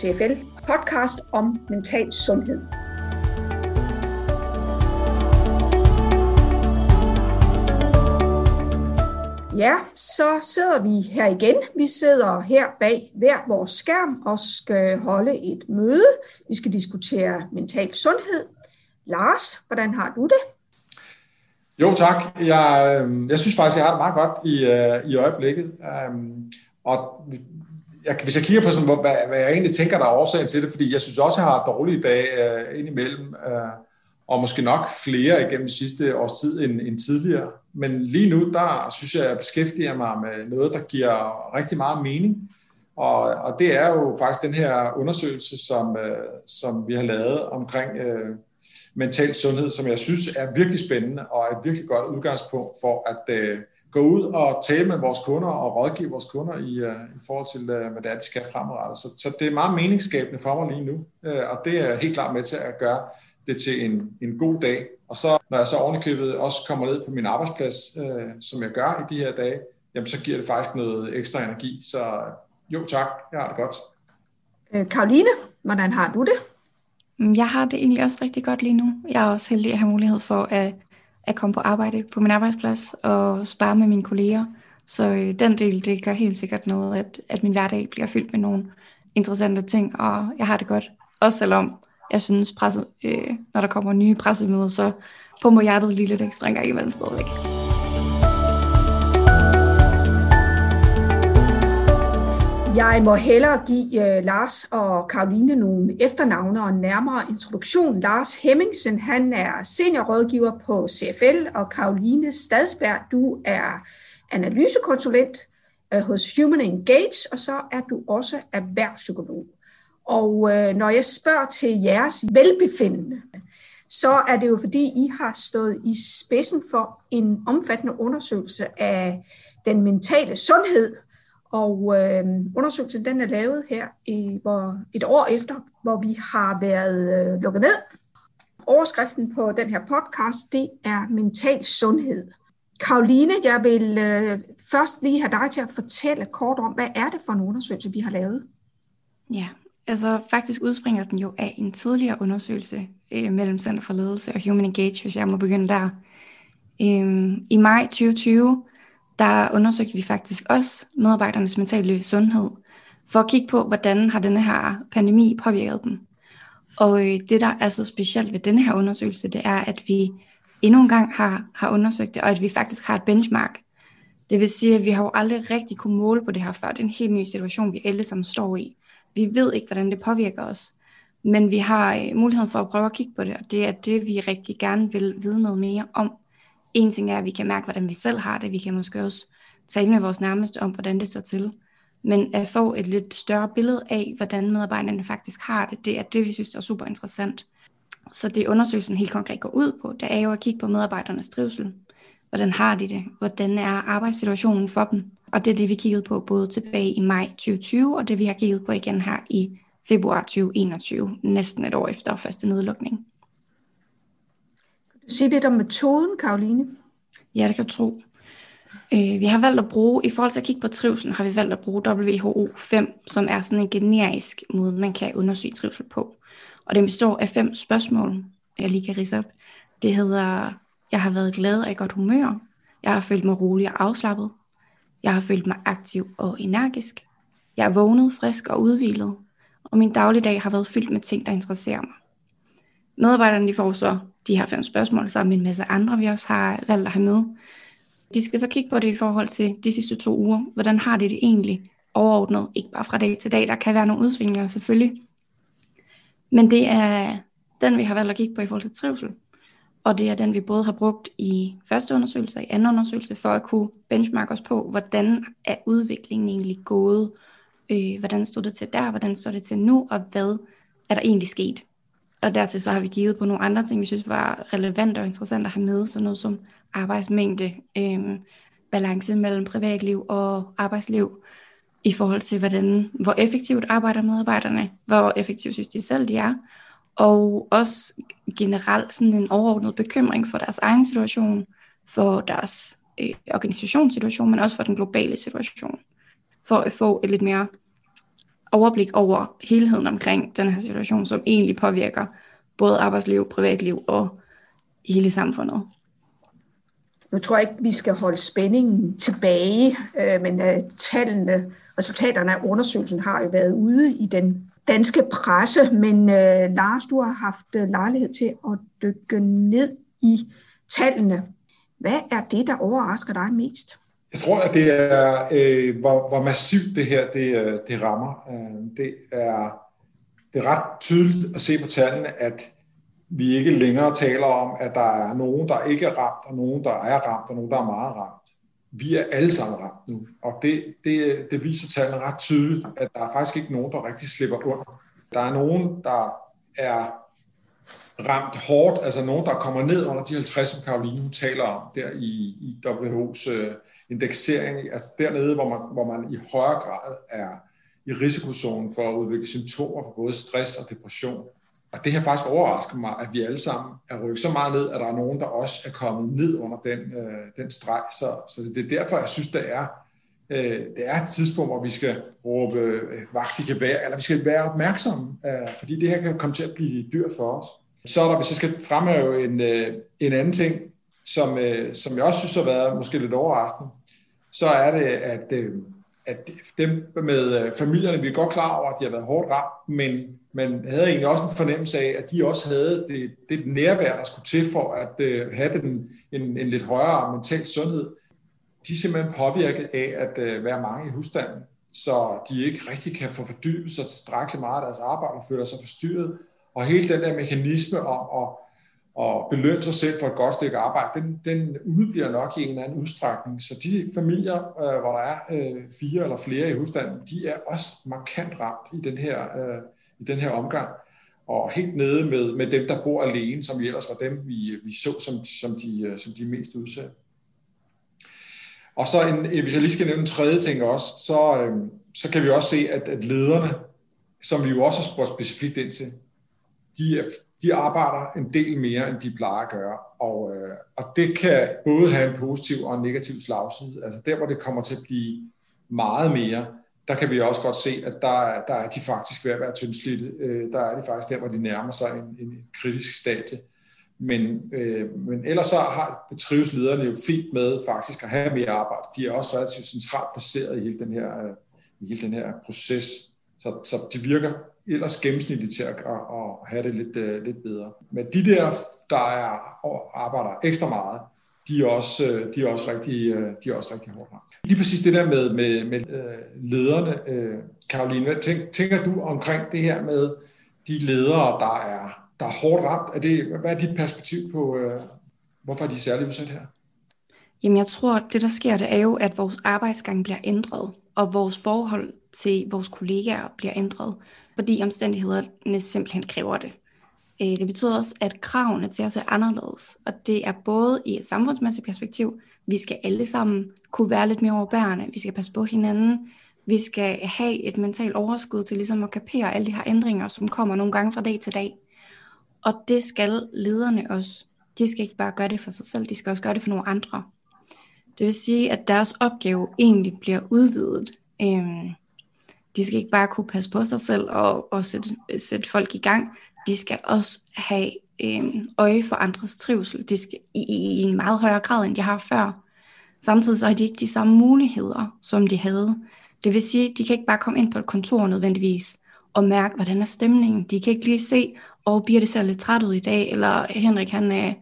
CFL podcast om mental sundhed. Ja, så sidder vi her igen. Vi sidder her bag hver vores skærm og skal holde et møde. Vi skal diskutere mental sundhed. Lars, hvordan har du det? Jo, tak. Jeg, øhm, jeg synes faktisk, jeg har det meget godt i, øh, i øjeblikket. Um, og jeg, hvis jeg kigger på, sådan, hvad, hvad jeg egentlig tænker, der er årsagen til det, fordi jeg synes også, jeg har dårlige dage øh, indimellem, øh, og måske nok flere igennem sidste års tid end, end tidligere. Men lige nu, der synes jeg, jeg beskæftiger mig med noget, der giver rigtig meget mening. Og, og det er jo faktisk den her undersøgelse, som, øh, som vi har lavet omkring øh, mental sundhed, som jeg synes er virkelig spændende og et virkelig godt udgangspunkt for at øh, gå ud og tale med vores kunder og rådgive vores kunder i, uh, i forhold til, uh, hvad det er, de skal fremadrettet. Så, så det er meget meningsskabende for mig lige nu, uh, og det er helt klart med til at gøre det til en, en god dag. Og så, når jeg så ovenikøbet også kommer ned på min arbejdsplads, uh, som jeg gør i de her dage, jamen så giver det faktisk noget ekstra energi. Så jo tak, jeg har det godt. Karoline, hvordan har du det? Mm, jeg har det egentlig også rigtig godt lige nu. Jeg er også heldig at have mulighed for at, at komme på arbejde på min arbejdsplads og spare med mine kolleger. Så øh, den del, det gør helt sikkert noget, at, at min hverdag bliver fyldt med nogle interessante ting, og jeg har det godt. Også selvom jeg synes, presse, øh, når der kommer nye pressemøder, så pumper hjertet lige lidt ekstra en gang imellem stadigvæk. Jeg må hellere give uh, Lars og Karoline nogle efternavne og en nærmere introduktion. Lars Hemmingsen, han er seniorrådgiver på CFL, og Karoline Stadsberg, du er analysekonsulent uh, hos Human Engage, og så er du også erhvervspsykolog. Og uh, når jeg spørger til jeres velbefindende, så er det jo fordi, I har stået i spidsen for en omfattende undersøgelse af den mentale sundhed og øh, undersøgelsen den er lavet her i, hvor, et år efter, hvor vi har været øh, lukket ned. Overskriften på den her podcast, det er mental sundhed. Karoline, jeg vil øh, først lige have dig til at fortælle kort om, hvad er det for en undersøgelse, vi har lavet? Ja, altså faktisk udspringer den jo af en tidligere undersøgelse øh, mellem Center for Ledelse og Human Engage, hvis jeg må begynde der. Øh, I maj 2020 der undersøgte vi faktisk også medarbejdernes mentale sundhed, for at kigge på, hvordan har denne her pandemi påvirket dem. Og øh, det, der er så specielt ved denne her undersøgelse, det er, at vi endnu en gang har, har undersøgt det, og at vi faktisk har et benchmark. Det vil sige, at vi har jo aldrig rigtig kunne måle på det her før. Det er en helt ny situation, vi alle sammen står i. Vi ved ikke, hvordan det påvirker os. Men vi har øh, muligheden for at prøve at kigge på det, og det er det, vi rigtig gerne vil vide noget mere om. En ting er, at vi kan mærke, hvordan vi selv har det. Vi kan måske også tale med vores nærmeste om, hvordan det står til. Men at få et lidt større billede af, hvordan medarbejderne faktisk har det, det er det, vi synes er super interessant. Så det undersøgelsen helt konkret går ud på, det er jo at kigge på medarbejdernes trivsel. Hvordan har de det? Hvordan er arbejdssituationen for dem? Og det er det, vi kiggede på både tilbage i maj 2020, og det vi har kigget på igen her i februar 2021, næsten et år efter første nedlukning sige lidt om metoden, Karoline? Ja, det kan du tro. Øh, vi har valgt at bruge, i forhold til at kigge på trivsel, har vi valgt at bruge WHO 5, som er sådan en generisk måde, man kan undersøge trivsel på. Og den består af fem spørgsmål, jeg lige kan rise op. Det hedder, jeg har været glad og i godt humør. Jeg har følt mig rolig og afslappet. Jeg har følt mig aktiv og energisk. Jeg er vågnet, frisk og udvilet. Og min dagligdag har været fyldt med ting, der interesserer mig. Medarbejderne de får så de her fem spørgsmål sammen med en masse andre, vi også har valgt at have med. De skal så kigge på det i forhold til de sidste to uger. Hvordan har de det egentlig overordnet? Ikke bare fra dag til dag. Der kan være nogle udsvingninger selvfølgelig. Men det er den, vi har valgt at kigge på i forhold til trivsel. Og det er den, vi både har brugt i første undersøgelse og i anden undersøgelse, for at kunne benchmarke os på, hvordan er udviklingen egentlig gået? Øh, hvordan stod det til der? Hvordan står det til nu? Og hvad er der egentlig sket? Og dertil så har vi givet på nogle andre ting, vi synes var relevant og interessant at have med, sådan noget som arbejdsmængde, øh, balance mellem privatliv og arbejdsliv, i forhold til, hvordan, hvor effektivt arbejder medarbejderne, hvor effektivt synes de selv, de er, og også generelt sådan en overordnet bekymring for deres egen situation, for deres øh, organisationssituation, men også for den globale situation, for at få et lidt mere overblik over helheden omkring den her situation, som egentlig påvirker både arbejdsliv, privatliv og hele samfundet. Nu tror jeg ikke, vi skal holde spændingen tilbage, øh, men øh, tallene, resultaterne af undersøgelsen har jo været ude i den danske presse, men øh, Lars, du har haft øh, lejlighed til at dykke ned i tallene. Hvad er det, der overrasker dig mest? Jeg tror, at det er, øh, hvor, hvor massivt det her det, øh, det rammer. Øh, det, er, det er ret tydeligt at se på tallene, at vi ikke længere taler om, at der er nogen, der ikke er ramt, og nogen, der er ramt, og nogen, der er meget ramt. Vi er alle sammen ramt nu, og det, det, det viser tallene ret tydeligt, at der er faktisk ikke nogen, der rigtig slipper under. Der er nogen, der er ramt hårdt, altså nogen, der kommer ned under de 50, som Karoline hun taler om, der i, i WHO's øh, indeksering, altså dernede, hvor man, hvor man i højere grad er i risikozonen for at udvikle symptomer på både stress og depression. Og det har faktisk overrasket mig, at vi alle sammen er rykket så meget ned, at der er nogen, der også er kommet ned under den, øh, den streg. Så, så det er derfor, jeg synes, det er, øh, det er et tidspunkt, hvor vi skal råbe øh, vagt i gevær, eller vi skal være opmærksomme, øh, fordi det her kan komme til at blive dyrt for os. Så er der, hvis jeg skal fremhæve en, øh, en anden ting, som, øh, som jeg også synes har været måske lidt overraskende, så er det, at, øh, at dem med familierne, vi er godt klar over, at de har været hårdt ramt, men man havde egentlig også en fornemmelse af, at de også havde det, det nærvær, der skulle til for at have den, en, en lidt højere mental sundhed. De er simpelthen påvirket af at være mange i husstanden, så de ikke rigtig kan få fordybet sig tilstrækkeligt meget af deres arbejde og føler sig forstyrret. Og hele den der mekanisme om at, at belønne sig selv for et godt stykke arbejde, den, den udbliver nok i en eller anden udstrækning. Så de familier, øh, hvor der er øh, fire eller flere i husstanden, de er også markant ramt i den her øh, i den her omgang. Og helt nede med, med dem, der bor alene, som vi ellers var dem, vi, vi så som, som, de, øh, som de mest udsatte. Og så en, øh, hvis jeg lige skal nævne en tredje ting også, så, øh, så kan vi også se, at, at lederne, som vi jo også har spurgt specifikt ind til, de, er, de arbejder en del mere, end de plejer at gøre. Og, øh, og det kan både have en positiv og en negativ slagside. Altså der, hvor det kommer til at blive meget mere, der kan vi også godt se, at der, der er de faktisk ved at være tyndslidte. Øh, der er de faktisk der, hvor de nærmer sig en, en kritisk stadie. Men, øh, men ellers så har trives lederne jo fint med faktisk at have mere arbejde. De er også relativt centralt placeret i hele den her, øh, i hele den her proces. Så, så de virker ellers gennemsnitligt til at, at, at have det lidt, uh, lidt bedre. Men de der, der er, arbejder ekstra meget, de er også, øh, de er også, rigtig, øh, de er også rigtig hårdt ramt. Lige præcis det der med, med, med lederne, Karoline, hvad tænk, tænker du omkring det her med de ledere, der er, der er hårdt ramt? Er det, hvad er dit perspektiv på, hvorfor er de særligt udsat her? Jamen jeg tror, at det der sker, det er jo, at vores arbejdsgang bliver ændret, og vores forhold til vores kollegaer bliver ændret, fordi omstændighederne simpelthen kræver det. Øh, det betyder også, at kravene til os er anderledes, og det er både i et samfundsmæssigt perspektiv, vi skal alle sammen kunne være lidt mere overbærende, vi skal passe på hinanden, vi skal have et mentalt overskud til ligesom at kapere alle de her ændringer, som kommer nogle gange fra dag til dag. Og det skal lederne også. De skal ikke bare gøre det for sig selv, de skal også gøre det for nogle andre. Det vil sige, at deres opgave egentlig bliver udvidet. Øhm, de skal ikke bare kunne passe på sig selv og, og sætte, sætte folk i gang de skal også have øh, øje for andres trivsel. De skal i, i en meget højere grad, end de har før. Samtidig så har de ikke de samme muligheder, som de havde. Det vil sige, de kan ikke bare komme ind på et kontor nødvendigvis og mærke, hvordan er stemningen. De kan ikke lige se, og oh, bliver det ser lidt træt ud i dag, eller Henrik han, øh,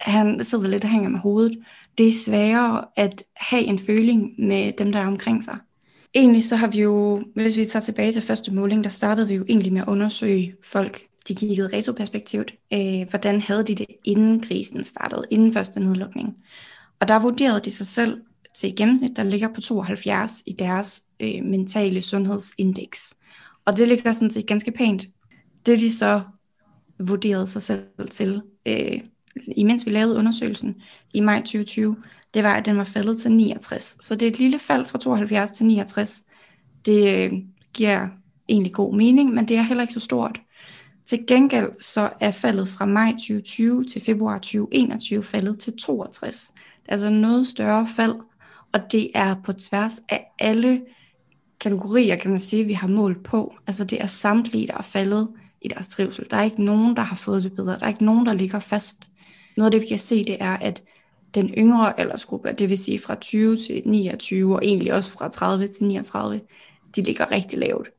han sidder lidt og hænger med hovedet. Det er sværere at have en føling med dem, der er omkring sig. Egentlig så har vi jo, hvis vi tager tilbage til første måling, der startede vi jo egentlig med at undersøge folk de kiggede retroperspektivt, øh, hvordan havde de det inden krisen startede, inden første nedlukning. Og der vurderede de sig selv til et gennemsnit, der ligger på 72 i deres øh, mentale sundhedsindeks. Og det ligger sådan set ganske pænt. Det de så vurderede sig selv til, øh, imens vi lavede undersøgelsen i maj 2020, det var, at den var faldet til 69. Så det er et lille fald fra 72 til 69. Det øh, giver egentlig god mening, men det er heller ikke så stort. Til gengæld så er faldet fra maj 2020 til februar 2021 faldet til 62. Det er altså noget større fald, og det er på tværs af alle kategorier, kan man sige, vi har målt på. Altså det er samtlige, der er faldet i deres trivsel. Der er ikke nogen, der har fået det bedre. Der er ikke nogen, der ligger fast. Noget af det, vi kan se, det er, at den yngre aldersgruppe, det vil sige fra 20 til 29, og egentlig også fra 30 til 39, de ligger rigtig lavt.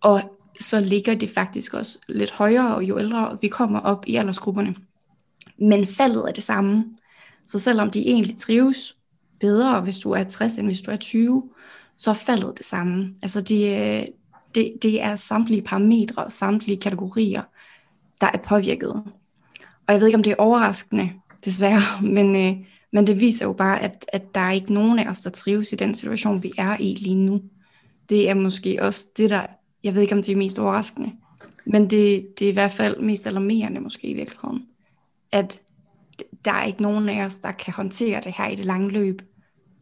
Og så ligger det faktisk også lidt højere, jo ældre vi kommer op i aldersgrupperne. Men faldet er det samme. Så selvom de egentlig trives bedre, hvis du er 60, end hvis du er 20, så er faldet det samme. Altså de, øh, det, det er samtlige parametre, samtlige kategorier, der er påvirket. Og jeg ved ikke, om det er overraskende, desværre, men, øh, men det viser jo bare, at, at der er ikke nogen af os, der trives i den situation, vi er i lige nu. Det er måske også det, der, jeg ved ikke, om det er mest overraskende, men det, det er i hvert fald mest alarmerende måske i virkeligheden, at der er ikke nogen af os, der kan håndtere det her i det lange løb.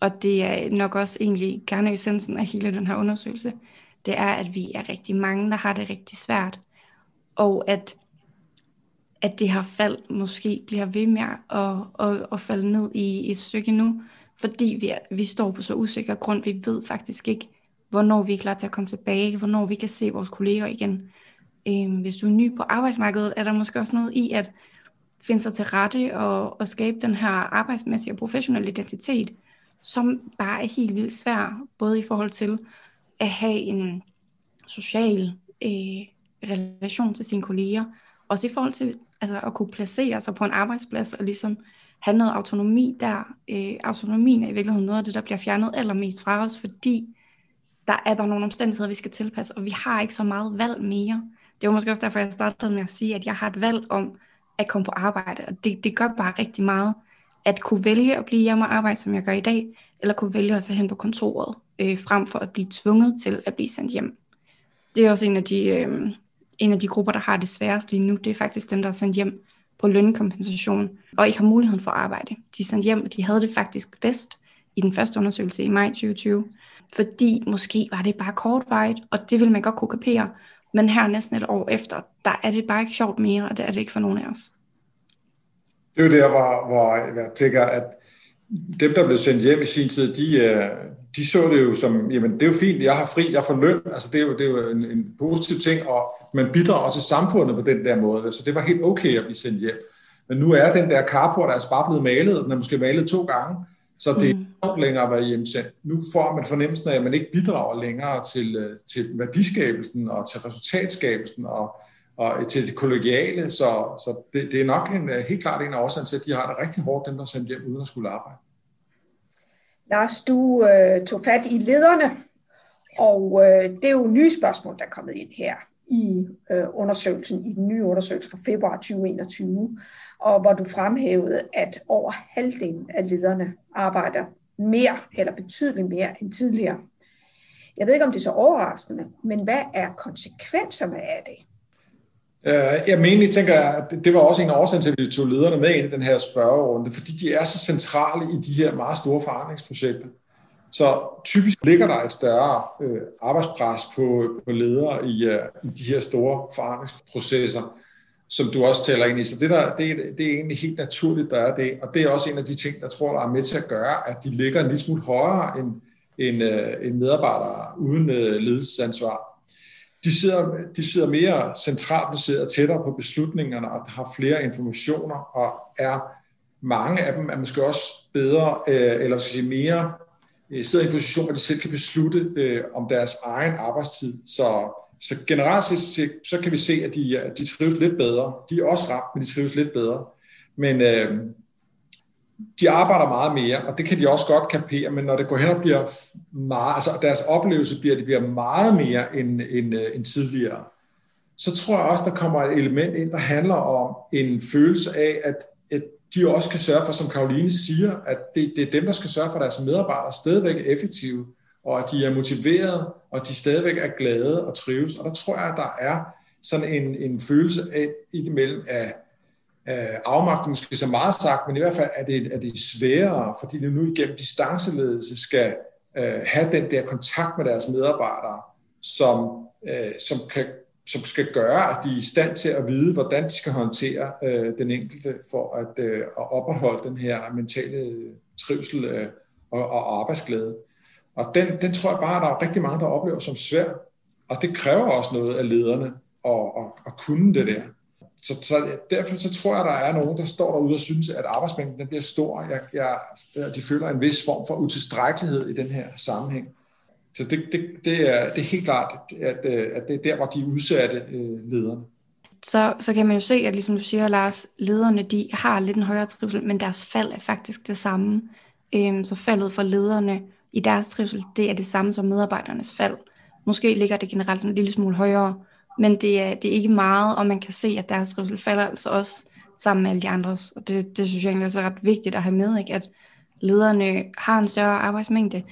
Og det er nok også egentlig gerne essensen af hele den her undersøgelse. Det er, at vi er rigtig mange, der har det rigtig svært. Og at, at det her fald måske bliver ved med at, at, at falde ned i et stykke nu. Fordi vi, er, vi står på så usikker grund. Vi ved faktisk ikke, hvornår vi er klar til at komme tilbage. Hvornår vi kan se vores kolleger igen. Øhm, hvis du er ny på arbejdsmarkedet, er der måske også noget i at finde sig til rette og, og skabe den her arbejdsmæssige og professionelle identitet som bare er helt vildt svær, både i forhold til at have en social øh, relation til sine kolleger, også i forhold til altså, at kunne placere sig på en arbejdsplads og ligesom have noget autonomi der. Øh, autonomien er i virkeligheden noget af det, der bliver fjernet allermest fra os, fordi der er bare nogle omstændigheder, vi skal tilpasse, og vi har ikke så meget valg mere. Det var måske også derfor, jeg startede med at sige, at jeg har et valg om at komme på arbejde, og det, det gør bare rigtig meget at kunne vælge at blive hjemme og arbejde, som jeg gør i dag, eller kunne vælge at tage hen på kontoret, øh, frem for at blive tvunget til at blive sendt hjem. Det er også en af de, øh, en af de grupper, der har det sværest lige nu. Det er faktisk dem, der er sendt hjem på lønkompensation, og ikke har muligheden for at arbejde. De er sendt hjem, og de havde det faktisk bedst i den første undersøgelse i maj 2020, fordi måske var det bare kortvarigt, og det vil man godt kunne kapere, men her næsten et år efter, der er det bare ikke sjovt mere, og det er det ikke for nogen af os. Det er jo der, hvor, hvor jeg tænker, at dem, der blev sendt hjem i sin tid, de, øh, de så det jo som, jamen det er jo fint, jeg har fri, jeg får løn, altså det er jo, det er jo en, en positiv ting, og man bidrager også i samfundet på den der måde, så det var helt okay at blive sendt hjem. Men nu er den der carport altså bare blevet malet, den er måske malet to gange, så det er mm. ikke længere at være hjemsendt. Nu får man fornemmelsen af, at man ikke bidrager længere til, øh, til værdiskabelsen og til resultatskabelsen og, og til det kollegiale, så, så det, det er nok en, øh, helt klart en af årsagen til, at de har det rigtig hårdt, dem der er sendt hjem uden at skulle arbejde. Lars, du øh, tog fat i lederne, og øh, det er jo nye spørgsmål, der er kommet ind her i øh, undersøgelsen, i den nye undersøgelse fra februar 2021, og hvor du fremhævede, at over halvdelen af lederne arbejder mere eller betydeligt mere end tidligere. Jeg ved ikke, om det er så overraskende, men hvad er konsekvenserne af det? Øh, jeg mener, tænker, at det var også en af årsagen til, at vi tog lederne med ind i den her spørgerunde, fordi de er så centrale i de her meget store forandringsprojekter. Så typisk ligger der et større øh, arbejdspres på, på ledere i, øh, i de her store forandringsprocesser, som du også taler ind i. Så det, der, det, det er egentlig helt naturligt, der er det. Og det er også en af de ting, der tror, der er med til at gøre, at de ligger en lille smule højere end, end, øh, end medarbejdere uden øh, ledelsesansvar de sidder, de sidder mere centralt placeret, tættere på beslutningerne og har flere informationer og er mange af dem er måske også bedre, øh, eller skal sige mere, øh, sidder i en position, hvor de selv kan beslutte øh, om deres egen arbejdstid. Så, så generelt set, så kan vi se, at de, de trives lidt bedre. De er også ramt, men de trives lidt bedre. Men øh, de arbejder meget mere, og det kan de også godt kapere, men når det går hen og bliver meget, altså deres oplevelse bliver, det bliver meget mere end, end, øh, end tidligere, så tror jeg også, der kommer et element ind, der handler om en følelse af, at, at de også kan sørge for, som Karoline siger, at det, det er dem, der skal sørge for, at deres medarbejdere stadigvæk er effektive, og at de er motiverede, og de stadigvæk er glade og trives. Og der tror jeg, at der er sådan en, en følelse af, imellem af øh, afmagt måske så meget sagt, men i hvert fald er det, er det sværere, fordi det nu igennem distanceledelse skal øh, have den der kontakt med deres medarbejdere, som, øh, som, kan, som skal gøre, at de er i stand til at vide, hvordan de skal håndtere øh, den enkelte for at, øh, at opretholde den her mentale øh, trivsel øh, og, og arbejdsglæde. Og den, den tror jeg bare, at der er rigtig mange, der oplever som svær. Og det kræver også noget af lederne at, at, at kunne det der. Så, så derfor så tror jeg, at der er nogen, der står derude og synes, at arbejdsmængden den bliver stor. Jeg, jeg, de føler en vis form for utilstrækkelighed i den her sammenhæng. Så det, det, det, er, det er helt klart, at, at det er der, hvor de udsatte øh, lederne. Så, så kan man jo se, at ligesom du siger, Lars, lederne de har lidt en højere trivsel, men deres fald er faktisk det samme. Øhm, så faldet for lederne i deres trivsel, det er det samme som medarbejdernes fald. Måske ligger det generelt en lille smule højere, men det er, det er ikke meget, og man kan se, at deres trivsel falder altså også sammen med alle de andres. Og det, det synes jeg egentlig også er ret vigtigt at have med, ikke? at lederne har en større arbejdsmængde.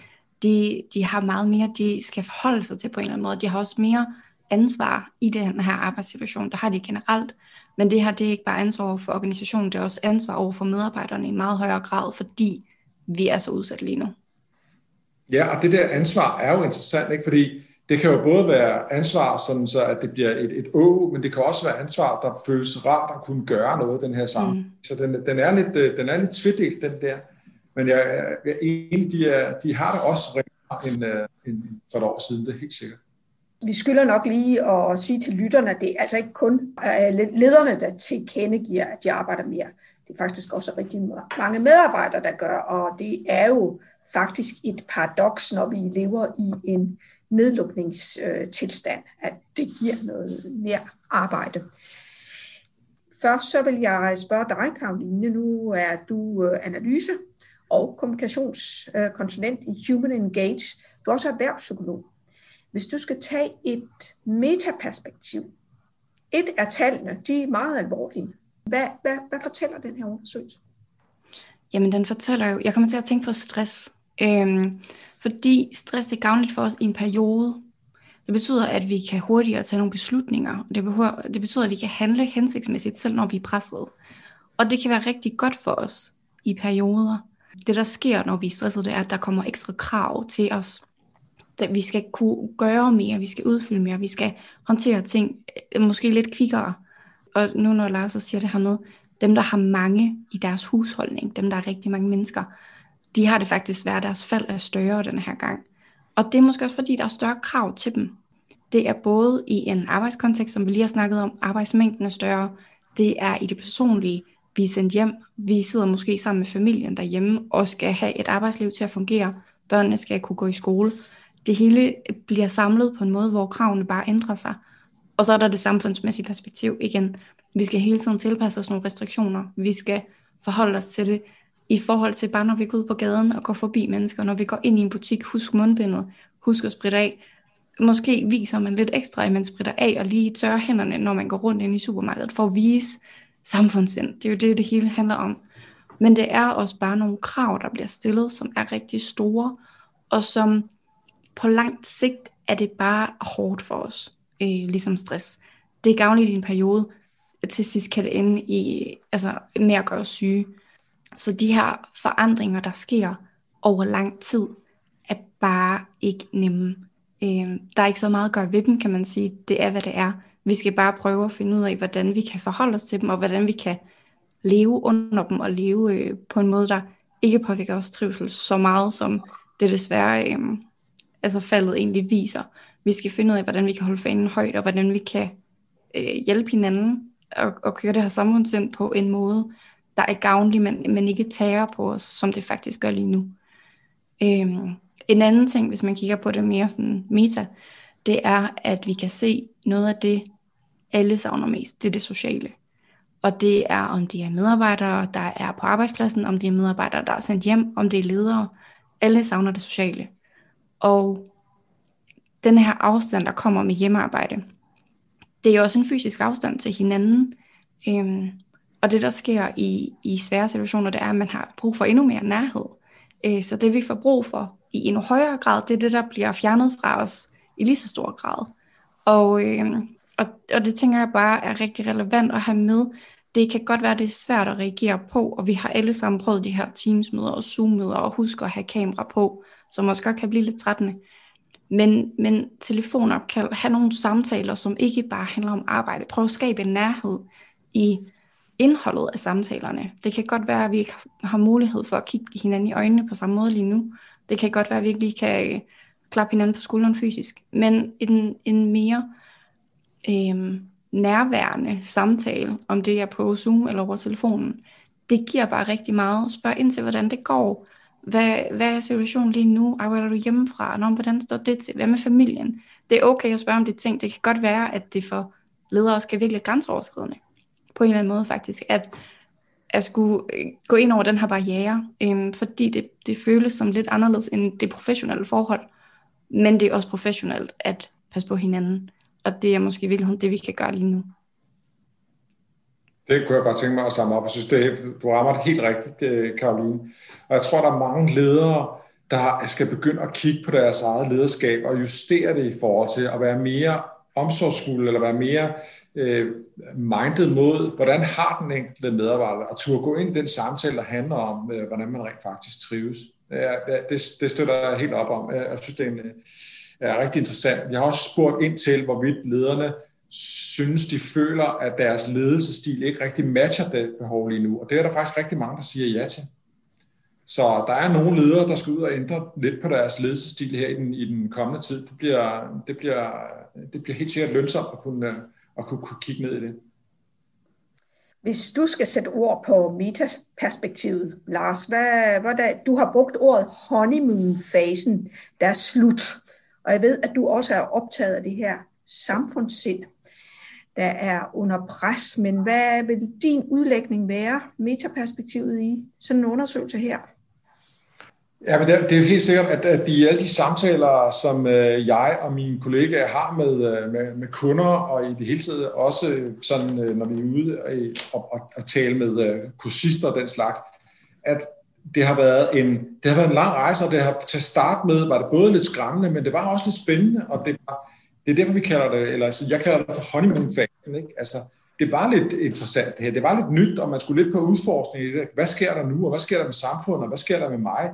De, de har meget mere, de skal forholde sig til på en eller anden måde. De har også mere ansvar i den her arbejdssituation. Der har de generelt, men det her det er ikke bare ansvar over for organisationen, det er også ansvar over for medarbejderne i en meget højere grad, fordi vi er så udsat lige nu. Ja, og det der ansvar er jo interessant, ikke? fordi det kan jo både være ansvar, sådan så at det bliver et, et å, men det kan også være ansvar, der føles rart at kunne gøre noget den her sammen. Mm. Så den, den, er lidt, øh, den er lidt tvedelt, den der. Men jeg, jeg er enig, de, er, de har det også end, øh, end for et år siden, det er helt sikkert. Vi skylder nok lige at sige til lytterne, at det er altså ikke kun øh, lederne, der tilkendegiver, at de arbejder mere. Det er faktisk også rigtig mange medarbejdere, der gør, og det er jo faktisk et paradoks, når vi lever i en nedlukningstilstand, at det giver noget mere arbejde. Først så vil jeg spørge dig, Karoline. Nu er du øh, analyse og kommunikationskonsulent i Human Engage. Du er også erhvervspsykolog. Hvis du skal tage et metaperspektiv, et af tallene, de er meget alvorlige. Hvad, hvad, hvad fortæller den her undersøgelse? Jamen, den fortæller jo, jeg kommer til at tænke på stress. Øhm, fordi stress er gavnligt for os i en periode. Det betyder, at vi kan hurtigere tage nogle beslutninger. Det, behøver, det betyder, at vi kan handle hensigtsmæssigt, selv når vi er presset. Og det kan være rigtig godt for os i perioder. Det, der sker, når vi er stresset, det er, at der kommer ekstra krav til os. At vi skal kunne gøre mere, vi skal udfylde mere, vi skal håndtere ting øh, måske lidt kvikkere. Og nu når Lars så siger det her med, dem der har mange i deres husholdning, dem der er rigtig mange mennesker, de har det faktisk svært, deres fald er større den her gang. Og det er måske også fordi, der er større krav til dem. Det er både i en arbejdskontekst, som vi lige har snakket om, arbejdsmængden er større, det er i det personlige, vi er sendt hjem, vi sidder måske sammen med familien derhjemme og skal have et arbejdsliv til at fungere, børnene skal kunne gå i skole. Det hele bliver samlet på en måde, hvor kravene bare ændrer sig. Og så er der det samfundsmæssige perspektiv igen. Vi skal hele tiden tilpasse os nogle restriktioner. Vi skal forholde os til det i forhold til bare når vi går ud på gaden og går forbi mennesker, når vi går ind i en butik, husk mundbindet, husk at spritte af. Måske viser man lidt ekstra, at man spritter af og lige tørrer hænderne, når man går rundt ind i supermarkedet, for at vise samfundssind. Det er jo det, det hele handler om. Men det er også bare nogle krav, der bliver stillet, som er rigtig store, og som på langt sigt er det bare hårdt for os, øh, ligesom stress. Det er gavnligt i en periode, til sidst kan det ende i, altså, med at gøre syge. Så de her forandringer, der sker over lang tid, er bare ikke nemme. Øh, der er ikke så meget at gøre ved dem, kan man sige. Det er, hvad det er. Vi skal bare prøve at finde ud af, hvordan vi kan forholde os til dem, og hvordan vi kan leve under dem, og leve øh, på en måde, der ikke påvirker vores trivsel så meget, som det desværre øh, altså faldet egentlig viser. Vi skal finde ud af, hvordan vi kan holde fanen højt, og hvordan vi kan øh, hjælpe hinanden og, og køre det her samfundssind på en måde, der er gavnlig, men, men ikke tager på os, som det faktisk gør lige nu. Øhm, en anden ting, hvis man kigger på det mere sådan meta, det er, at vi kan se noget af det, alle savner mest, det er det sociale. Og det er, om det er medarbejdere, der er på arbejdspladsen, om det er medarbejdere, der er sendt hjem, om det er ledere. Alle savner det sociale. Og den her afstand, der kommer med hjemmearbejde, det er jo også en fysisk afstand til hinanden. Øhm, og det, der sker i, i svære situationer, det er, at man har brug for endnu mere nærhed. Øh, så det, vi får brug for i endnu højere grad, det er det, der bliver fjernet fra os i lige så stor grad. Og, øh, og, og det tænker jeg bare er rigtig relevant at have med. Det kan godt være, det er svært at reagere på, og vi har alle sammen prøvet de her Teams-møder og Zoom-møder, og husk at have kamera på, som også godt kan blive lidt trættende. Men, men telefonopkald, have nogle samtaler, som ikke bare handler om arbejde. Prøv at skabe en nærhed i indholdet af samtalerne. Det kan godt være, at vi ikke har mulighed for at kigge hinanden i øjnene på samme måde lige nu. Det kan godt være, at vi ikke lige kan øh, klappe hinanden på skulderen fysisk. Men en, en mere øh, nærværende samtale, om det er på Zoom eller over telefonen, det giver bare rigtig meget. Spørg ind til, hvordan det går. Hvad, hvad er situationen lige nu? Arbejder du hjemmefra? Nå, hvordan står det til? Hvad med familien? Det er okay at spørge om de ting. Det kan godt være, at det for ledere skal virkelig grænseoverskridende. På en eller anden måde faktisk. At, at skulle øh, gå ind over den her barriere. Øhm, fordi det, det føles som lidt anderledes end det professionelle forhold. Men det er også professionelt at passe på hinanden. Og det er måske i virkeligheden det, vi kan gøre lige nu. Det kunne jeg godt tænke mig at samle op. Jeg synes, det, du rammer det helt rigtigt, øh, Karoline. Og jeg tror, der er mange ledere, der skal begynde at kigge på deres eget lederskab og justere det i forhold til at være mere omsorgsfulde eller være mere øh, mindet mod, hvordan har den enkelte medarbejder, og turde gå ind i den samtale, der handler om, øh, hvordan man rent faktisk trives. Ja, det, det støtter jeg helt op om. Jeg synes, det er, en, er rigtig interessant. Jeg har også spurgt ind til, hvorvidt lederne synes, de føler, at deres ledelsesstil ikke rigtig matcher det behov lige nu. Og det er der faktisk rigtig mange, der siger ja til. Så der er nogle ledere, der skal ud og ændre lidt på deres ledelsesstil her i den, i den kommende tid. Det bliver, det, bliver, det bliver helt sikkert lønsomt at kunne, øh, at kunne, kunne kigge ned i det. Hvis du skal sætte ord på metaperspektivet, Lars, hvad, hvad der, du har brugt ordet honeymoon-fasen, der er slut. Og jeg ved, at du også er optaget af det her samfundssind der er under pres. Men hvad vil din udlægning være, metaperspektivet i sådan en undersøgelse her? Ja, men det, det er jo helt sikkert, at, at de alle de samtaler, som øh, jeg og mine kollegaer har med, øh, med, med kunder, og i det hele taget også øh, sådan, øh, når vi er ude øh, og, og, og tale med øh, kursister og den slags, at det har været en, det har været en lang rejse, og det har til at starte med, var det både lidt skræmmende, men det var også lidt spændende, og det var, det er derfor, vi kalder det, eller altså, jeg kalder det for honeymoon-fasen. Ikke? Altså, det var lidt interessant det her. Det var lidt nyt, og man skulle lidt på udforskning i det. Hvad sker der nu, og hvad sker der med samfundet, og hvad sker der med mig?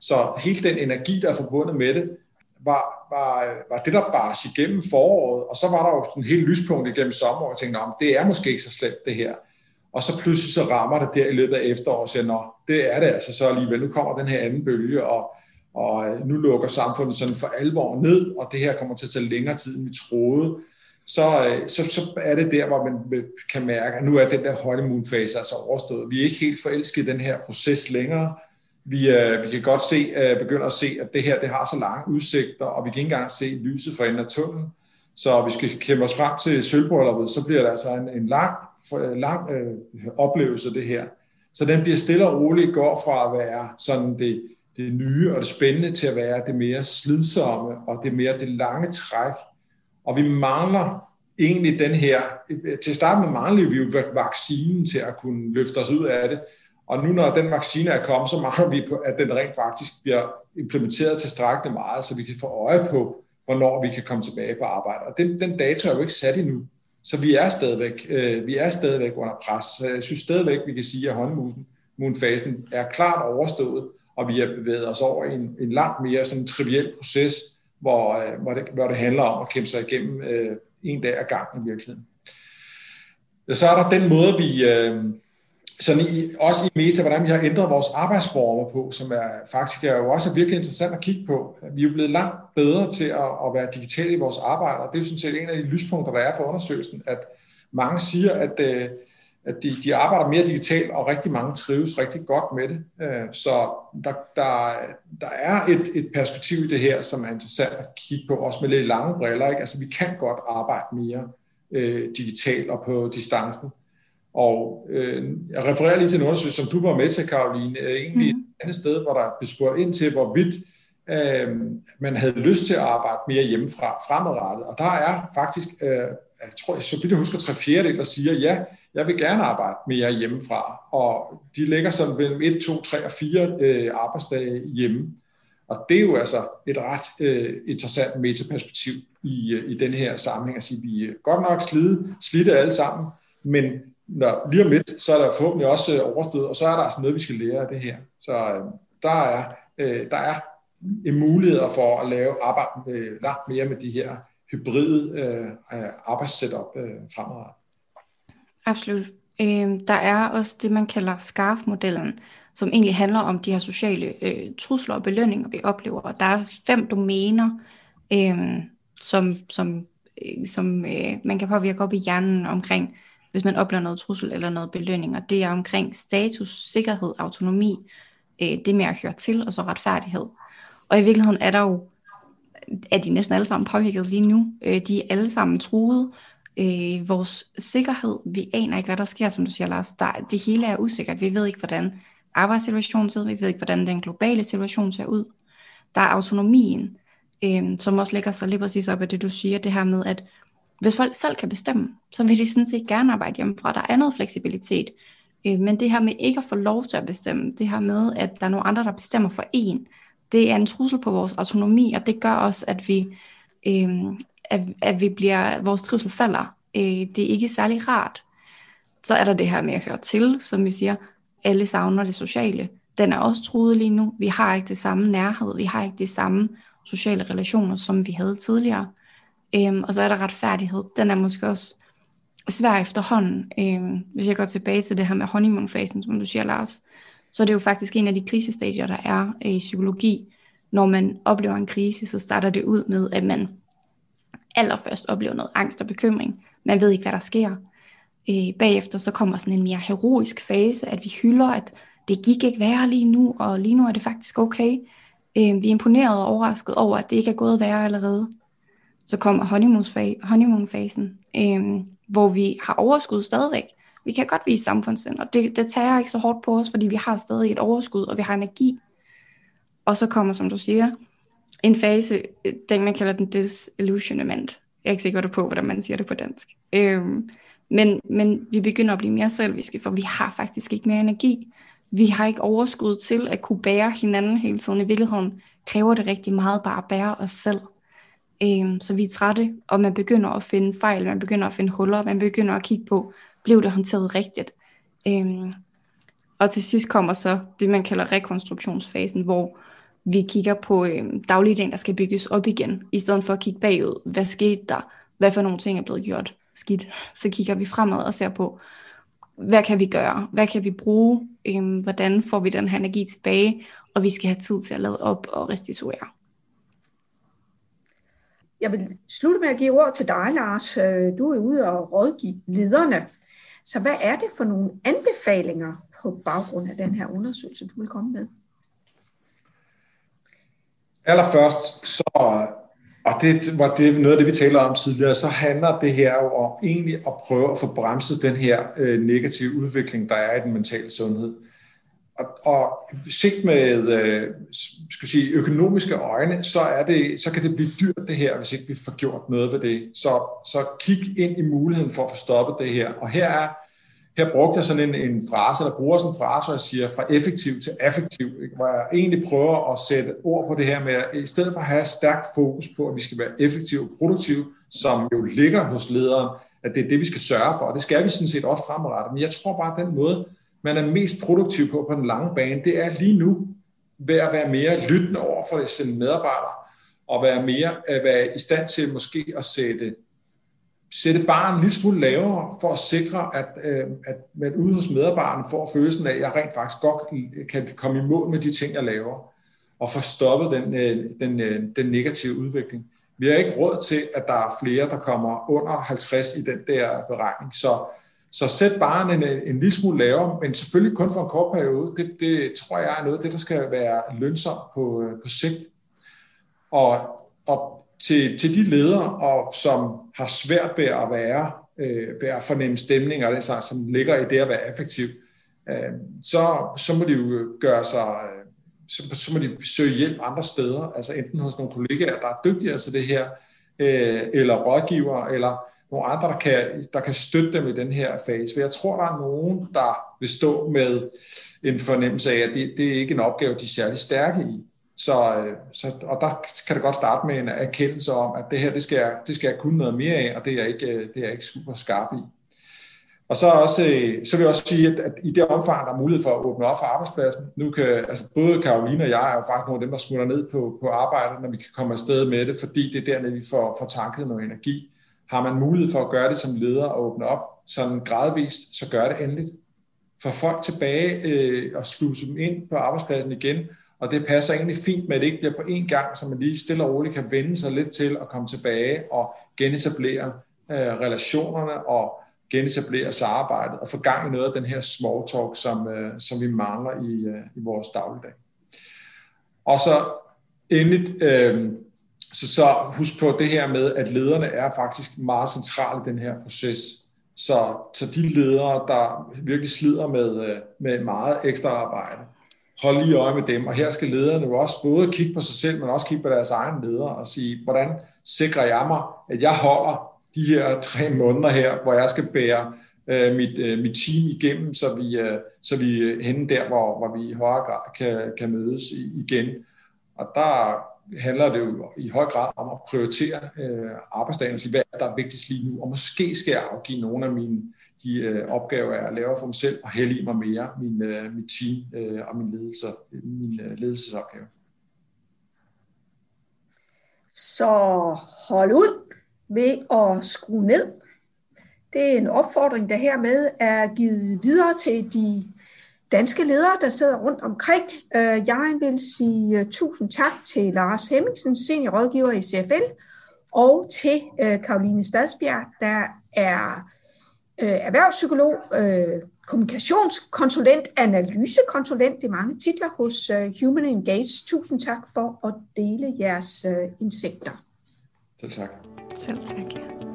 Så hele den energi, der er forbundet med det, var, var, var det, der bare igennem foråret. Og så var der jo sådan en helt lyspunkt igennem sommeren, og jeg tænkte, det er måske ikke så slemt det her. Og så pludselig så rammer det der i løbet af efteråret, og siger, nå, det er det altså så alligevel. Nu kommer den her anden bølge, og og nu lukker samfundet sådan for alvor ned, og det her kommer til at tage længere tid, end vi troede, så, øh, så, så er det der, hvor man kan mærke, at nu er den der honeymoon-fase altså overstået. Vi er ikke helt forelsket i den her proces længere. Vi, øh, vi kan godt se, øh, begynde at se, at det her det har så lange udsigter, og vi kan ikke engang se lyset for enden af tunnelen. Så vi skal kæmpe os frem til sølvbrylluppet, så bliver det altså en, en lang, øh, lang øh, oplevelse, det her. Så den bliver stille og roligt, går fra at være sådan det det nye og det spændende til at være det mere slidsomme og det mere det lange træk. Og vi mangler egentlig den her, øh, til at starte med mangler vi jo vaccinen til at kunne løfte os ud af det. Og nu når den vaccine er kommet, så mangler vi, på, at den rent faktisk bliver implementeret til meget, så vi kan få øje på, hvornår vi kan komme tilbage på arbejde. Og den, den data er jo ikke sat endnu. Så vi er stadigvæk, øh, vi er stadigvæk under pres. Så jeg synes stadigvæk, vi kan sige, at håndmusen er klart overstået, og vi har bevæget os over i en, en langt mere sådan triviel proces, hvor, øh, hvor, det, hvor det handler om at kæmpe sig igennem øh, en dag ad gangen i virkeligheden. Så er der den måde, vi øh, sådan i, også i Meta, hvordan vi har ændret vores arbejdsformer på, som er faktisk er jo også virkelig interessant at kigge på. Vi er jo blevet langt bedre til at, at være digitale i vores arbejde, og det er jo sådan set en af de lyspunkter, der er for undersøgelsen, at mange siger, at øh, at de, de arbejder mere digitalt, og rigtig mange trives rigtig godt med det. Øh, så der, der, der er et, et perspektiv i det her, som er interessant at kigge på, også med lidt lange briller. Ikke? Altså, vi kan godt arbejde mere øh, digitalt og på distancen. Og øh, jeg refererer lige til en undersøgelse, som du var med til, Karoline, øh, egentlig mm. et andet sted, hvor der blev spurgt ind til, hvorvidt øh, man havde lyst til at arbejde mere hjemmefra fremadrettet. Og der er faktisk, øh, jeg tror, så vidt jeg husker, tre fjerdedel, der siger, ja, jeg vil gerne arbejde mere hjemmefra, og de ligger sådan mellem 1, 2, 3 og 4 øh, arbejdsdage hjemme. Og det er jo altså et ret øh, interessant metaperspektiv i, øh, i den her sammenhæng at sige, vi er godt nok slidte, slidte alle sammen, men når, lige om lidt, så er der forhåbentlig også øh, overstået, og så er der altså noget, vi skal lære af det her. Så øh, der, er, øh, der er en mulighed for at lave arbejde øh, langt mere med de her hybride øh, øh arbejdssetup øh, fremadrettet. Absolut. Øh, der er også det, man kalder SCARF-modellen, som egentlig handler om de her sociale øh, trusler og belønninger, vi oplever. Og der er fem domæner, øh, som, som, øh, som øh, man kan påvirke op i hjernen omkring, hvis man oplever noget trussel eller noget belønning. Og det er omkring status, sikkerhed, autonomi, øh, det med at høre til, og så retfærdighed. Og i virkeligheden er der jo, er de næsten alle sammen påvirket lige nu. Øh, de er alle sammen truet. Øh, vores sikkerhed, vi aner ikke, hvad der sker, som du siger, Lars. Der, det hele er usikkert. Vi ved ikke, hvordan arbejdssituationen ser ud. Vi ved ikke, hvordan den globale situation ser ud. Der er autonomien, øh, som også lægger sig lige præcis op af det, du siger, det her med, at hvis folk selv kan bestemme, så vil de sådan set gerne arbejde hjemmefra. Der er noget fleksibilitet. Øh, men det her med ikke at få lov til at bestemme, det her med, at der er nogle andre, der bestemmer for en, det er en trussel på vores autonomi, og det gør også, at vi, øh, at, at vi bliver, vores trivsel falder. Øh, det er ikke særlig rart. Så er der det her med at høre til, som vi siger, alle savner det sociale. Den er også truet lige nu. Vi har ikke det samme nærhed, vi har ikke de samme sociale relationer, som vi havde tidligere. Øhm, og så er der retfærdighed. Den er måske også svær efterhånden. Øhm, hvis jeg går tilbage til det her med honeymoon-fasen, som du siger, Lars, så er det jo faktisk en af de krisestadier, der er øh, i psykologi. Når man oplever en krise, så starter det ud med, at man allerførst oplever noget angst og bekymring. Man ved ikke, hvad der sker. Øh, bagefter så kommer sådan en mere heroisk fase, at vi hylder, at det gik ikke værre lige nu, og lige nu er det faktisk okay. Øh, vi er imponeret og overrasket over, at det ikke er gået værre allerede. Så kommer honeymoon-fasen, øh, hvor vi har overskud stadigvæk. Vi kan godt vise samfundssind, og det, det tager ikke så hårdt på os, fordi vi har stadig et overskud, og vi har energi. Og så kommer, som du siger, en fase, øh, den man kalder den disillusionment. Jeg er ikke sikker på, hvordan man siger det på dansk. Øhm, men, men vi begynder at blive mere selviske, for vi har faktisk ikke mere energi. Vi har ikke overskud til at kunne bære hinanden hele tiden. I virkeligheden kræver det rigtig meget bare at bære os selv. Øhm, så vi er trætte, og man begynder at finde fejl, man begynder at finde huller, man begynder at kigge på, blev det håndteret rigtigt? Øhm, og til sidst kommer så det, man kalder rekonstruktionsfasen, hvor vi kigger på øhm, dagligdagen, der skal bygges op igen, i stedet for at kigge bagud. Hvad skete der? Hvad for nogle ting er blevet gjort skidt? Så kigger vi fremad og ser på, hvad kan vi gøre? Hvad kan vi bruge? Øhm, hvordan får vi den her energi tilbage? Og vi skal have tid til at lade op og restituere. Jeg vil slutte med at give ord til dig, Lars. Øh, du er ude og rådgive lederne. Så hvad er det for nogle anbefalinger på baggrund af den her undersøgelse, du vil komme med? Allerførst, så, og det var det, noget af det, vi talte om tidligere, så handler det her jo om egentlig at prøve at få bremset den her øh, negative udvikling, der er i den mentale sundhed. Og, og set med øh, skal sige, økonomiske øjne, så, er det, så kan det blive dyrt det her, hvis ikke vi får gjort noget ved det. Så, så kig ind i muligheden for at få stoppet det her. Og her er her brugte jeg sådan en, en frase, der bruger sådan en frase, hvor jeg siger fra effektiv til affektiv, ikke? hvor jeg egentlig prøver at sætte ord på det her med, at i stedet for at have stærkt fokus på, at vi skal være effektive og produktive, som jo ligger hos lederen, at det er det, vi skal sørge for, og det skal vi sådan set også fremadrettet. Men jeg tror bare, at den måde, man er mest produktiv på på den lange bane, det er lige nu ved at være mere lyttende over for sine medarbejdere, og være mere at være i stand til måske at sætte sætte bare en lille smule lavere for at sikre, at, øh, at man ude hos medarbejderne får følelsen af, at jeg rent faktisk godt kan komme i mål med de ting, jeg laver, og få stoppet den, øh, den, den negative udvikling. Vi har ikke råd til, at der er flere, der kommer under 50 i den der beregning. Så, så sæt bare en, en lille smule lavere, men selvfølgelig kun for en kort periode. Det, det tror jeg er noget af det, der skal være lønsomt på, øh, på sigt. Og, og til, til de ledere, og som har svært ved at være, øh, ved at fornemme stemning og den slags, som ligger i det at være effektiv, øh, så, så må de jo gøre sig, øh, så, så må de søge hjælp andre steder, altså enten hos nogle kollegaer, der er dygtigere til det her, øh, eller rådgiver, eller nogle andre, der kan, der kan støtte dem i den her fase. For jeg tror, der er nogen, der vil stå med en fornemmelse af, at det, det er ikke en opgave, de er særlig stærke i. Så, øh, så, og der kan det godt starte med en erkendelse om, at det her, det skal jeg, det skal jeg kunne noget mere af, og det er jeg ikke, øh, det er jeg ikke super skarp i. Og så, også, øh, så vil jeg også sige, at, at i det omfang, der er mulighed for at åbne op for arbejdspladsen, nu kan, altså både Karoline og jeg er jo faktisk nogle af dem, der smutter ned på, på arbejdet, når vi kan komme afsted med det, fordi det er dernede, vi får, får tanket noget energi. Har man mulighed for at gøre det som leder og åbne op, sådan gradvist, så gør det endeligt. Få folk tilbage øh, og sluse dem ind på arbejdspladsen igen, og det passer egentlig fint med, at det ikke bliver på én gang, så man lige stille og roligt kan vende sig lidt til at komme tilbage og genetablere øh, relationerne og genetablere samarbejdet og få gang i noget af den her small talk, som, øh, som vi mangler i, øh, i vores dagligdag. Og så endelig, øh, så, så husk på det her med, at lederne er faktisk meget centrale i den her proces. Så, så de ledere, der virkelig slider med, øh, med meget ekstra arbejde, hold lige øje med dem. Og her skal lederne jo også både kigge på sig selv, men også kigge på deres egen ledere og sige, hvordan sikrer jeg mig, at jeg holder de her tre måneder her, hvor jeg skal bære øh, mit, øh, mit team igennem, så vi, øh, så vi er henne der, hvor, hvor vi i højere grad kan, kan mødes igen. Og der handler det jo i høj grad om at prioritere øh, arbejdsdagen og sige, hvad der er vigtigst lige nu, og måske skal jeg afgive nogle af mine de øh, opgaver, jeg laver for mig selv, og hælde i mig mere min, øh, mit team øh, og min, ledelse, min øh, ledelsesopgave. Så hold ud ved at skrue ned. Det er en opfordring, der hermed er givet videre til de danske ledere, der sidder rundt omkring. Øh, jeg vil sige øh, tusind tak til Lars Hemmingsen, seniorrådgiver i CFL, og til øh, Karoline Stadsbjerg, der er erhvervspsykolog, kommunikationskonsulent, analysekonsulent, det er mange titler hos Human Engage. Tusind tak for at dele jeres indsigter. Selv tak. Selv tak.